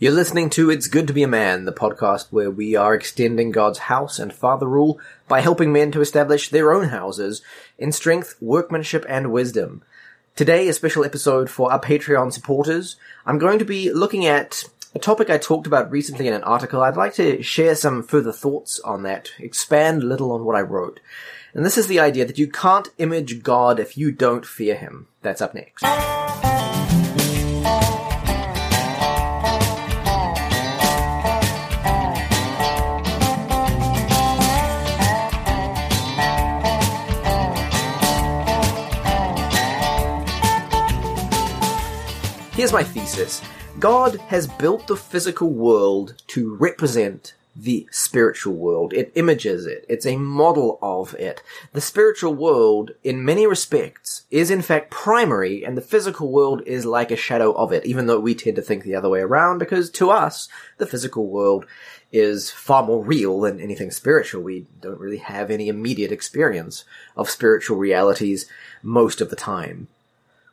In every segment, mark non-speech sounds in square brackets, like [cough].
You're listening to It's Good to Be a Man, the podcast where we are extending God's house and father rule by helping men to establish their own houses in strength, workmanship, and wisdom. Today, a special episode for our Patreon supporters. I'm going to be looking at a topic I talked about recently in an article. I'd like to share some further thoughts on that, expand a little on what I wrote. And this is the idea that you can't image God if you don't fear Him. That's up next. Here's my thesis. God has built the physical world to represent the spiritual world. It images it. It's a model of it. The spiritual world, in many respects, is in fact primary, and the physical world is like a shadow of it, even though we tend to think the other way around, because to us, the physical world is far more real than anything spiritual. We don't really have any immediate experience of spiritual realities most of the time.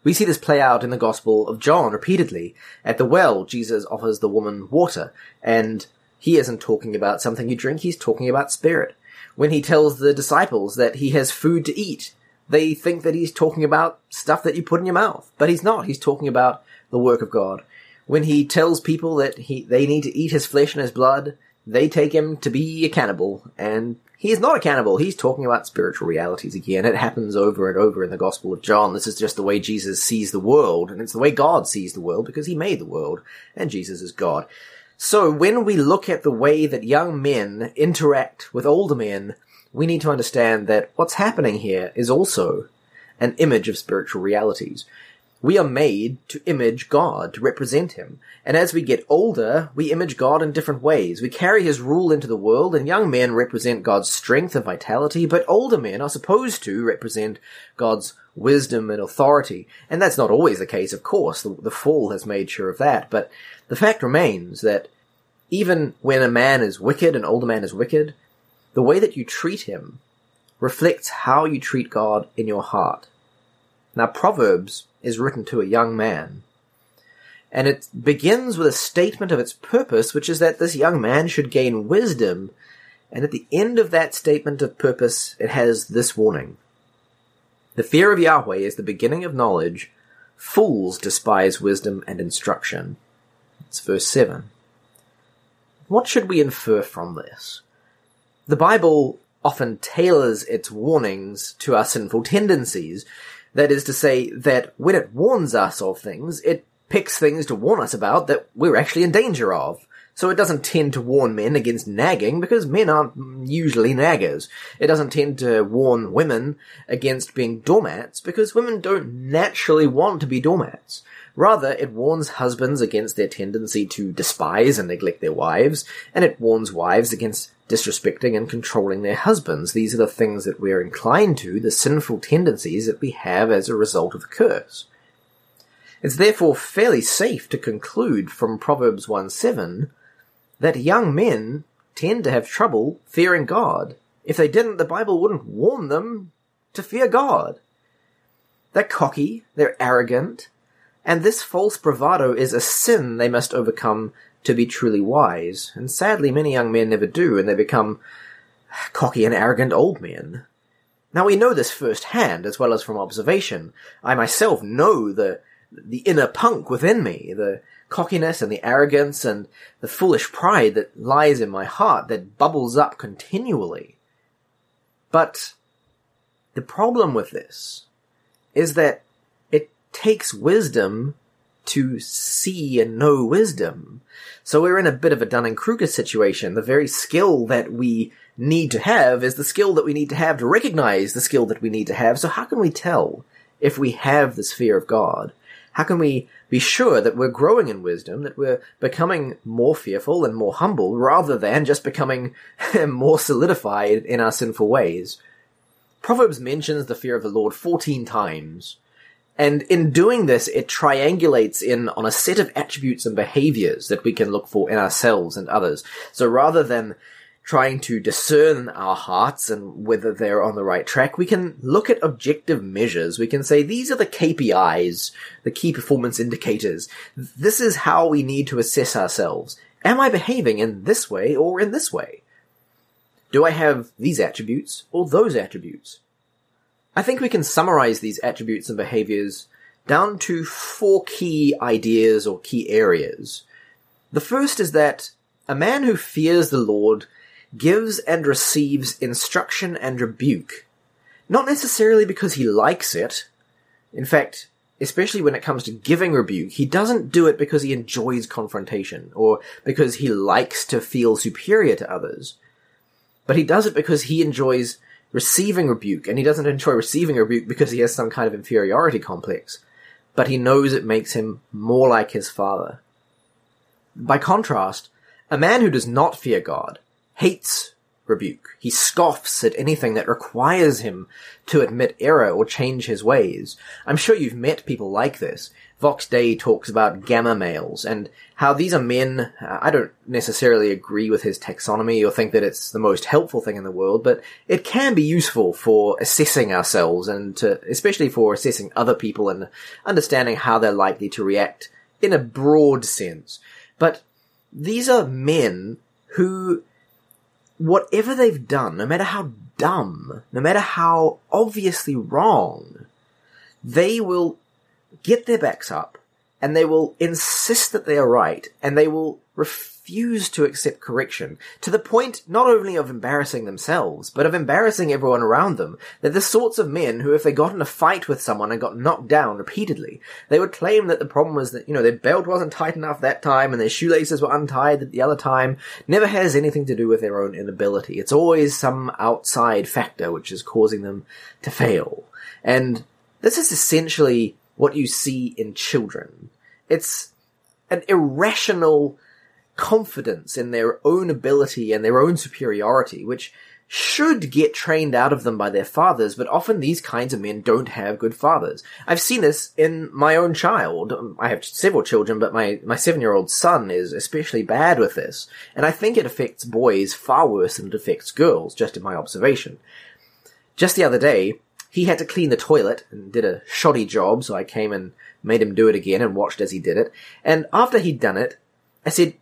We see this play out in the Gospel of John repeatedly. At the well, Jesus offers the woman water, and he isn't talking about something you drink, he's talking about spirit. When he tells the disciples that he has food to eat, they think that he's talking about stuff that you put in your mouth, but he's not. He's talking about the work of God. When he tells people that he, they need to eat his flesh and his blood, they take him to be a cannibal, and he is not a cannibal. He's talking about spiritual realities again. It happens over and over in the Gospel of John. This is just the way Jesus sees the world, and it's the way God sees the world because he made the world, and Jesus is God. So when we look at the way that young men interact with older men, we need to understand that what's happening here is also an image of spiritual realities. We are made to image God, to represent Him. And as we get older, we image God in different ways. We carry His rule into the world, and young men represent God's strength and vitality, but older men are supposed to represent God's wisdom and authority. And that's not always the case, of course. The, the fall has made sure of that. But the fact remains that even when a man is wicked, an older man is wicked, the way that you treat him reflects how you treat God in your heart. Now, Proverbs is written to a young man. And it begins with a statement of its purpose, which is that this young man should gain wisdom. And at the end of that statement of purpose, it has this warning. The fear of Yahweh is the beginning of knowledge. Fools despise wisdom and instruction. It's verse 7. What should we infer from this? The Bible often tailors its warnings to our sinful tendencies, that is to say, that when it warns us of things, it picks things to warn us about that we're actually in danger of. So it doesn't tend to warn men against nagging because men aren't usually naggers. It doesn't tend to warn women against being doormats because women don't naturally want to be doormats. Rather, it warns husbands against their tendency to despise and neglect their wives, and it warns wives against disrespecting and controlling their husbands. These are the things that we're inclined to, the sinful tendencies that we have as a result of the curse. It's therefore fairly safe to conclude from Proverbs 1 7 that young men tend to have trouble fearing God. If they didn't, the Bible wouldn't warn them to fear God. They're cocky, they're arrogant, and this false bravado is a sin they must overcome to be truly wise. And sadly, many young men never do, and they become cocky and arrogant old men. Now we know this firsthand, as well as from observation. I myself know the, the inner punk within me, the cockiness and the arrogance and the foolish pride that lies in my heart that bubbles up continually. But the problem with this is that takes wisdom to see and know wisdom. So we're in a bit of a Dunning-Kruger situation. The very skill that we need to have is the skill that we need to have to recognize the skill that we need to have. So how can we tell if we have this fear of God? How can we be sure that we're growing in wisdom, that we're becoming more fearful and more humble rather than just becoming [laughs] more solidified in our sinful ways? Proverbs mentions the fear of the Lord 14 times. And in doing this, it triangulates in on a set of attributes and behaviors that we can look for in ourselves and others. So rather than trying to discern our hearts and whether they're on the right track, we can look at objective measures. We can say these are the KPIs, the key performance indicators. This is how we need to assess ourselves. Am I behaving in this way or in this way? Do I have these attributes or those attributes? I think we can summarize these attributes and behaviors down to four key ideas or key areas. The first is that a man who fears the Lord gives and receives instruction and rebuke. Not necessarily because he likes it. In fact, especially when it comes to giving rebuke, he doesn't do it because he enjoys confrontation or because he likes to feel superior to others. But he does it because he enjoys receiving rebuke, and he doesn't enjoy receiving rebuke because he has some kind of inferiority complex. But he knows it makes him more like his father. By contrast, a man who does not fear God hates rebuke. He scoffs at anything that requires him to admit error or change his ways. I'm sure you've met people like this. Vox Day talks about gamma males and how these are men. Uh, I don't necessarily agree with his taxonomy or think that it's the most helpful thing in the world, but it can be useful for assessing ourselves and to, especially for assessing other people and understanding how they're likely to react in a broad sense. But these are men who whatever they've done, no matter how dumb, no matter how obviously wrong, they will get their backs up and they will insist that they are right and they will refuse to accept correction to the point not only of embarrassing themselves, but of embarrassing everyone around them. They're the sorts of men who, if they got in a fight with someone and got knocked down repeatedly, they would claim that the problem was that, you know, their belt wasn't tight enough that time and their shoelaces were untied the other time. Never has anything to do with their own inability. It's always some outside factor which is causing them to fail. And this is essentially what you see in children. It's an irrational confidence in their own ability and their own superiority, which should get trained out of them by their fathers, but often these kinds of men don't have good fathers. I've seen this in my own child. I have several children, but my, my seven year old son is especially bad with this. And I think it affects boys far worse than it affects girls, just in my observation. Just the other day, he had to clean the toilet and did a shoddy job, so I came and made him do it again and watched as he did it. And after he'd done it, I said,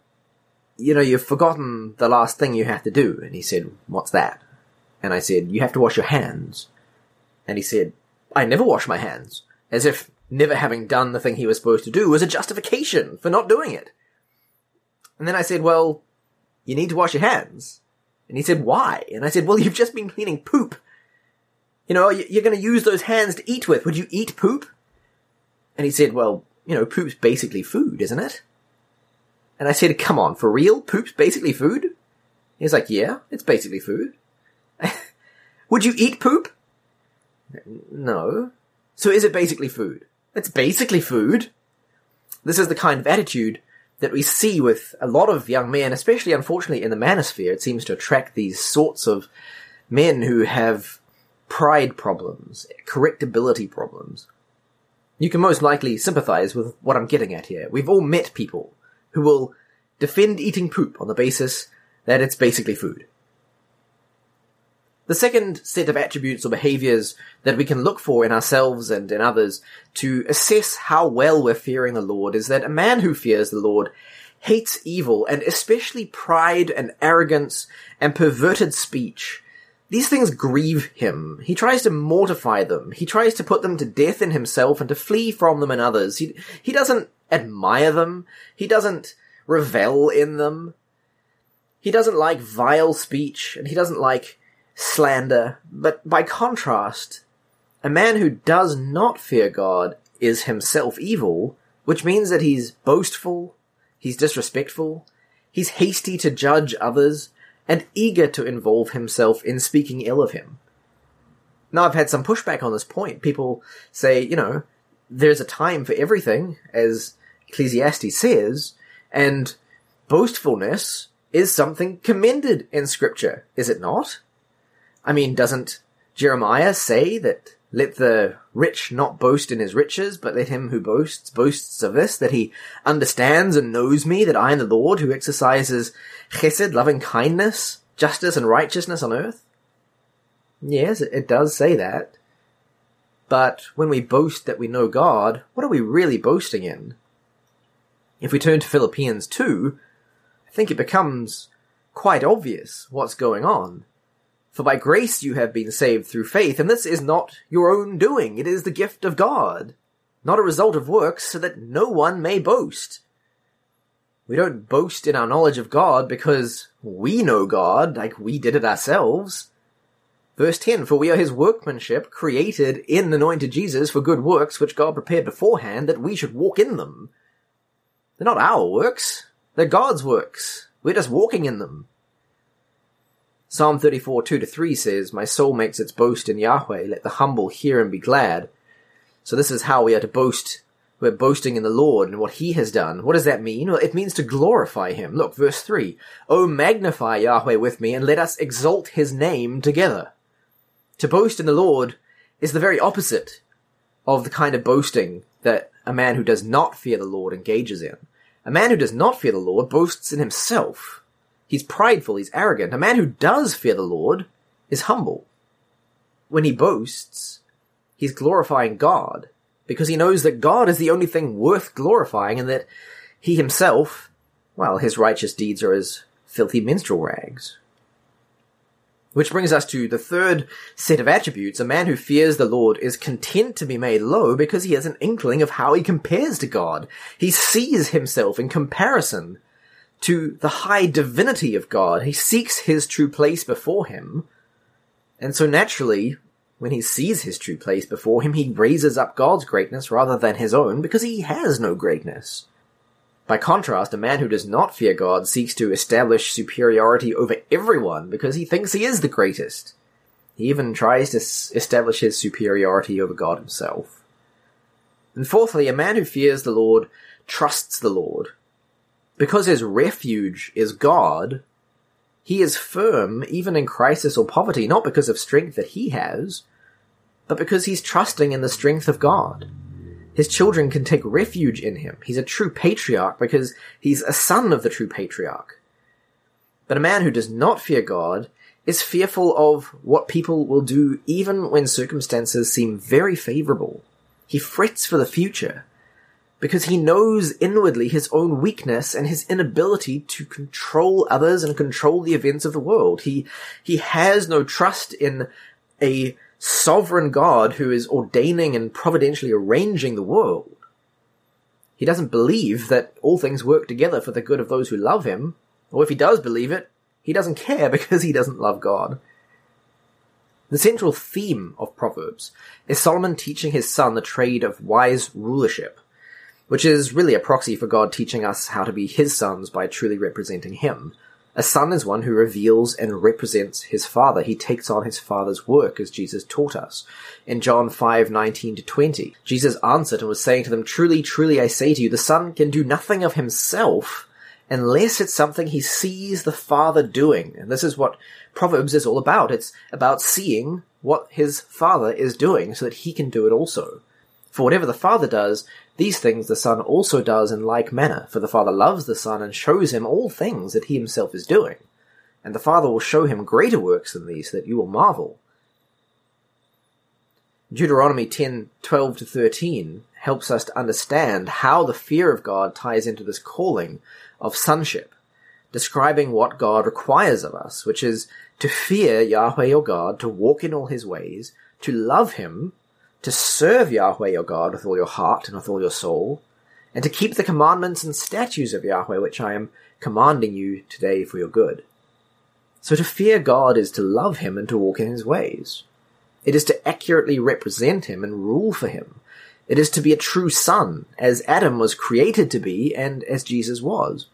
you know, you've forgotten the last thing you have to do. And he said, what's that? And I said, you have to wash your hands. And he said, I never wash my hands. As if never having done the thing he was supposed to do was a justification for not doing it. And then I said, well, you need to wash your hands. And he said, why? And I said, well, you've just been cleaning poop. You know, you're going to use those hands to eat with. Would you eat poop? And he said, well, you know, poop's basically food, isn't it? And I said, come on, for real? Poop's basically food? He's like, yeah, it's basically food. [laughs] Would you eat poop? No. So is it basically food? It's basically food. This is the kind of attitude that we see with a lot of young men, especially unfortunately in the manosphere. It seems to attract these sorts of men who have pride problems, correctability problems. You can most likely sympathize with what I'm getting at here. We've all met people who will defend eating poop on the basis that it's basically food. The second set of attributes or behaviors that we can look for in ourselves and in others to assess how well we're fearing the Lord is that a man who fears the Lord hates evil and especially pride and arrogance and perverted speech. These things grieve him. He tries to mortify them. He tries to put them to death in himself and to flee from them in others. He, he doesn't admire them. He doesn't revel in them. He doesn't like vile speech and he doesn't like slander. But by contrast, a man who does not fear God is himself evil, which means that he's boastful, he's disrespectful, he's hasty to judge others, and eager to involve himself in speaking ill of him. Now I've had some pushback on this point. People say, you know, there's a time for everything, as Ecclesiastes says, and boastfulness is something commended in scripture, is it not? I mean, doesn't Jeremiah say that let the rich not boast in his riches, but let him who boasts boasts of this, that he understands and knows me, that I am the Lord who exercises chesed, loving kindness, justice and righteousness on earth? Yes, it does say that. But when we boast that we know God, what are we really boasting in? If we turn to Philippians 2, I think it becomes quite obvious what's going on. For by grace you have been saved through faith, and this is not your own doing, it is the gift of God, not a result of works, so that no one may boast. We don't boast in our knowledge of God because we know God, like we did it ourselves. Verse 10, For we are his workmanship, created in the anointed Jesus for good works, which God prepared beforehand that we should walk in them. They're not our works, they're God's works. We're just walking in them. Psalm 34, 2 to 3 says, My soul makes its boast in Yahweh, let the humble hear and be glad. So this is how we are to boast we're boasting in the Lord and what He has done. What does that mean? Well, it means to glorify Him. Look, verse 3. Oh, magnify Yahweh with me and let us exalt His name together. To boast in the Lord is the very opposite of the kind of boasting that a man who does not fear the Lord engages in. A man who does not fear the Lord boasts in himself. He's prideful, he's arrogant. A man who does fear the Lord is humble. When he boasts, he's glorifying God because he knows that God is the only thing worth glorifying and that he himself, well, his righteous deeds are as filthy minstrel rags. Which brings us to the third set of attributes. A man who fears the Lord is content to be made low because he has an inkling of how he compares to God. He sees himself in comparison to the high divinity of God. He seeks his true place before him. And so naturally, when he sees his true place before him, he raises up God's greatness rather than his own because he has no greatness. By contrast, a man who does not fear God seeks to establish superiority over everyone because he thinks he is the greatest. He even tries to establish his superiority over God himself. And fourthly, a man who fears the Lord trusts the Lord. Because his refuge is God, he is firm even in crisis or poverty, not because of strength that he has, but because he's trusting in the strength of God. His children can take refuge in him. He's a true patriarch because he's a son of the true patriarch. But a man who does not fear God is fearful of what people will do even when circumstances seem very favorable. He frets for the future because he knows inwardly his own weakness and his inability to control others and control the events of the world. He, he has no trust in a sovereign God who is ordaining and providentially arranging the world. He doesn't believe that all things work together for the good of those who love him, or if he does believe it, he doesn't care [laughs] because he doesn't love God. The central theme of Proverbs is Solomon teaching his son the trade of wise rulership, which is really a proxy for God teaching us how to be his sons by truly representing him. A son is one who reveals and represents his father. He takes on his father's work as Jesus taught us. In John 5, 19 to 20, Jesus answered and was saying to them, Truly, truly I say to you, the son can do nothing of himself unless it's something he sees the father doing. And this is what Proverbs is all about. It's about seeing what his father is doing so that he can do it also. For whatever the father does, these things the Son also does in like manner, for the Father loves the Son and shows him all things that he himself is doing. And the Father will show him greater works than these, that you will marvel. Deuteronomy 10, 12 to 13 helps us to understand how the fear of God ties into this calling of sonship, describing what God requires of us, which is to fear Yahweh your God, to walk in all his ways, to love him, to serve Yahweh your God with all your heart and with all your soul, and to keep the commandments and statutes of Yahweh which I am commanding you today for your good. So to fear God is to love him and to walk in his ways. It is to accurately represent him and rule for him. It is to be a true son, as Adam was created to be and as Jesus was.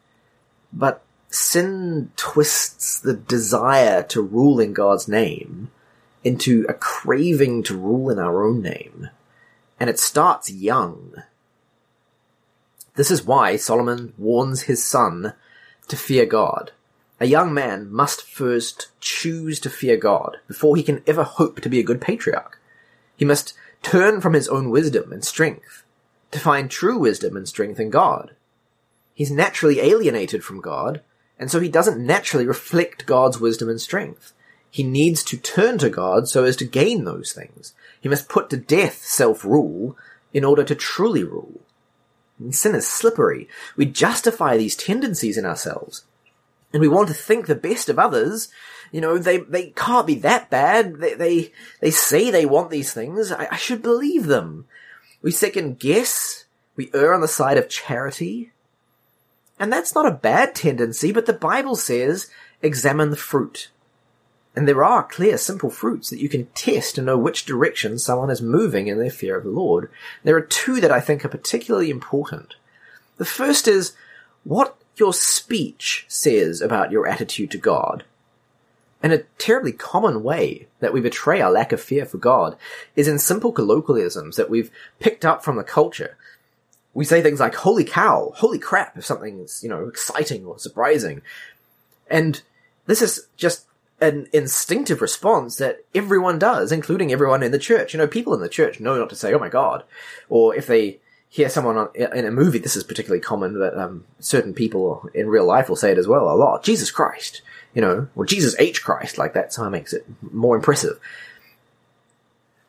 But sin twists the desire to rule in God's name into a craving to rule in our own name. And it starts young. This is why Solomon warns his son to fear God. A young man must first choose to fear God before he can ever hope to be a good patriarch. He must turn from his own wisdom and strength to find true wisdom and strength in God. He's naturally alienated from God, And so he doesn't naturally reflect God's wisdom and strength. He needs to turn to God so as to gain those things. He must put to death self-rule in order to truly rule. And sin is slippery. We justify these tendencies in ourselves. And we want to think the best of others. You know, they, they can't be that bad. They, they, they say they want these things. I, I should believe them. We second guess. We err on the side of charity. And that's not a bad tendency, but the Bible says, examine the fruit. And there are clear, simple fruits that you can test to know which direction someone is moving in their fear of the Lord. There are two that I think are particularly important. The first is what your speech says about your attitude to God. And a terribly common way that we betray our lack of fear for God is in simple colloquialisms that we've picked up from the culture. We say things like, holy cow, holy crap, if something's, you know, exciting or surprising. And this is just an instinctive response that everyone does, including everyone in the church. You know, people in the church know not to say, oh my god. Or if they hear someone on, in a movie, this is particularly common, but um, certain people in real life will say it as well a lot. Jesus Christ, you know, or Jesus H Christ, like that somehow makes it more impressive.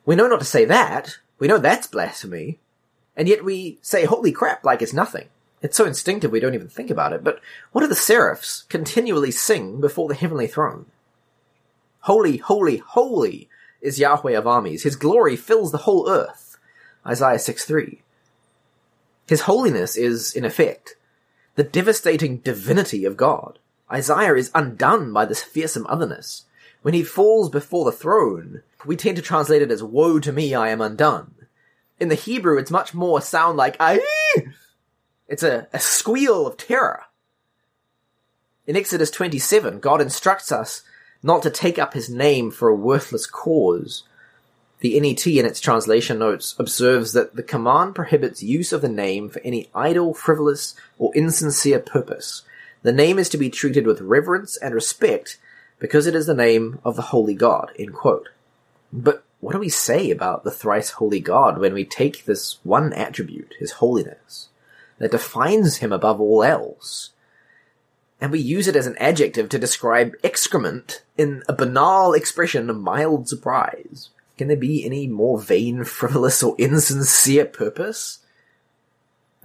We know not to say that. We know that's blasphemy, and yet we say holy crap like it's nothing. It's so instinctive we don't even think about it. But what do the seraphs continually sing before the heavenly throne? Holy, holy, holy is Yahweh of armies. His glory fills the whole earth. Isaiah 6 3. His holiness is, in effect, the devastating divinity of God. Isaiah is undone by this fearsome otherness. When he falls before the throne, we tend to translate it as, Woe to me, I am undone. In the Hebrew, it's much more sound like, Aye! It's a, a squeal of terror. In Exodus 27, God instructs us not to take up his name for a worthless cause, the NET in its translation notes observes that the command prohibits use of the name for any idle, frivolous, or insincere purpose. The name is to be treated with reverence and respect because it is the name of the holy God. But what do we say about the thrice holy God when we take this one attribute, his holiness, that defines him above all else, and we use it as an adjective to describe excrement in a banal expression of mild surprise? Can there be any more vain, frivolous, or insincere purpose?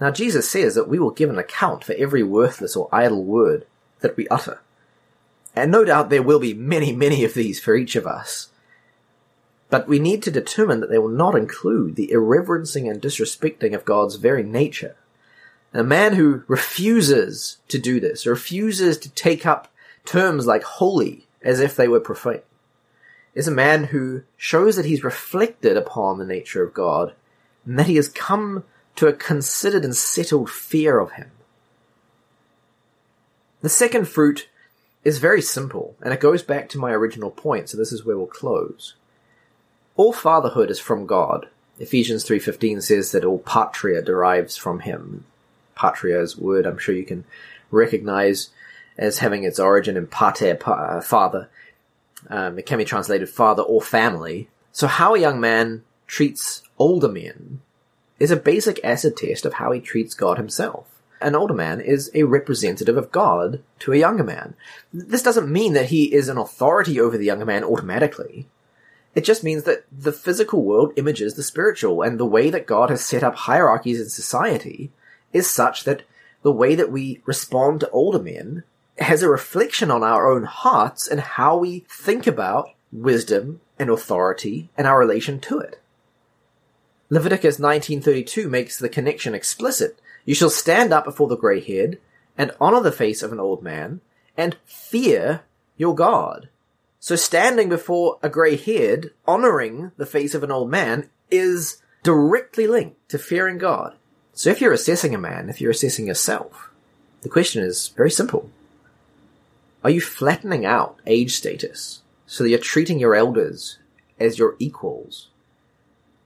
Now Jesus says that we will give an account for every worthless or idle word that we utter. And no doubt there will be many, many of these for each of us. But we need to determine that they will not include the irreverencing and disrespecting of God's very nature. And a man who refuses to do this, refuses to take up terms like holy as if they were profane, is a man who shows that he's reflected upon the nature of God and that he has come to a considered and settled fear of him. The second fruit is very simple, and it goes back to my original point, so this is where we'll close. All fatherhood is from God. Ephesians 3.15 says that all patria derives from him. Patria is a word I'm sure you can recognize as having its origin in pater, father, um, it can be translated father or family. So how a young man treats older men is a basic acid test of how he treats God himself. An older man is a representative of God to a younger man. This doesn't mean that he is an authority over the younger man automatically. It just means that the physical world images the spiritual, and the way that God has set up hierarchies in society is such that the way that we respond to older men has a reflection on our own hearts and how we think about wisdom and authority and our relation to it. Leviticus 19:32 makes the connection explicit. You shall stand up before the grey head and honor the face of an old man and fear your God. So standing before a grey head, honoring the face of an old man is directly linked to fearing God. So if you're assessing a man, if you're assessing yourself, the question is very simple. Are you flattening out age status so that you're treating your elders as your equals?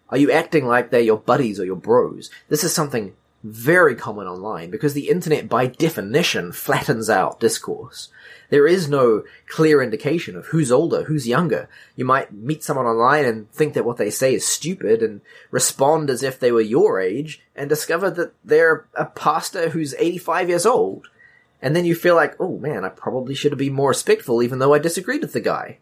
Are you acting like they're your buddies or your bros? This is something very common online because the internet by definition flattens out discourse. There is no clear indication of who's older, who's younger. You might meet someone online and think that what they say is stupid and respond as if they were your age and discover that they're a pastor who's 85 years old And then you feel like, oh man, I probably should have been more respectful even though I disagreed with the guy.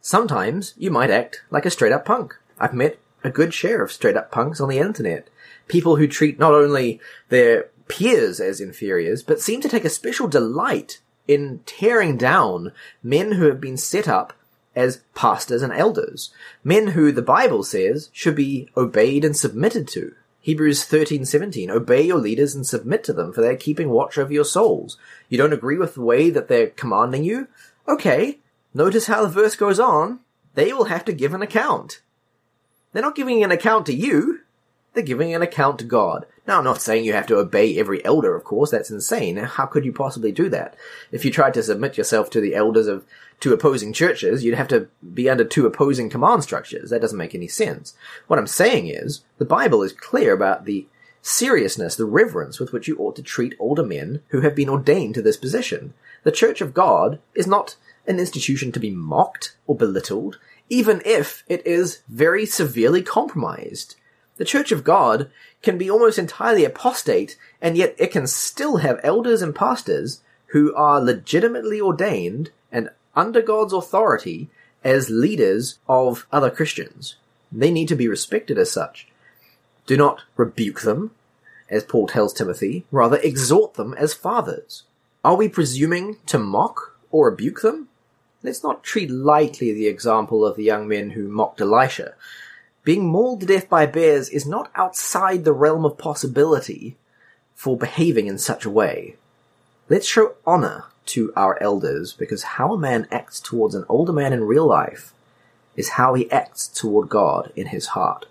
Sometimes you might act like a straight up punk. I've met a good share of straight up punks on the internet. People who treat not only their peers as inferiors, but seem to take a special delight in tearing down men who have been set up as pastors and elders. Men who the Bible says should be obeyed and submitted to. Hebrews 13:17 Obey your leaders and submit to them for they're keeping watch over your souls. You don't agree with the way that they're commanding you? Okay. Notice how the verse goes on. They will have to give an account. They're not giving an account to you. They're giving an account to God. Now, I'm not saying you have to obey every elder, of course. That's insane. How could you possibly do that? If you tried to submit yourself to the elders of two opposing churches, you'd have to be under two opposing command structures. That doesn't make any sense. What I'm saying is, the Bible is clear about the seriousness, the reverence with which you ought to treat older men who have been ordained to this position. The Church of God is not an institution to be mocked or belittled, even if it is very severely compromised. The Church of God can be almost entirely apostate, and yet it can still have elders and pastors who are legitimately ordained and under God's authority as leaders of other Christians. They need to be respected as such. Do not rebuke them, as Paul tells Timothy, rather exhort them as fathers. Are we presuming to mock or rebuke them? Let's not treat lightly the example of the young men who mocked Elisha. Being mauled to death by bears is not outside the realm of possibility for behaving in such a way. Let's show honor to our elders because how a man acts towards an older man in real life is how he acts toward God in his heart.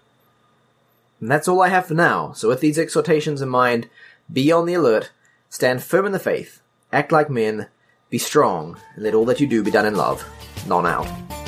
And that's all I have for now. So with these exhortations in mind, be on the alert, stand firm in the faith, act like men, be strong, and let all that you do be done in love. Bnonn out.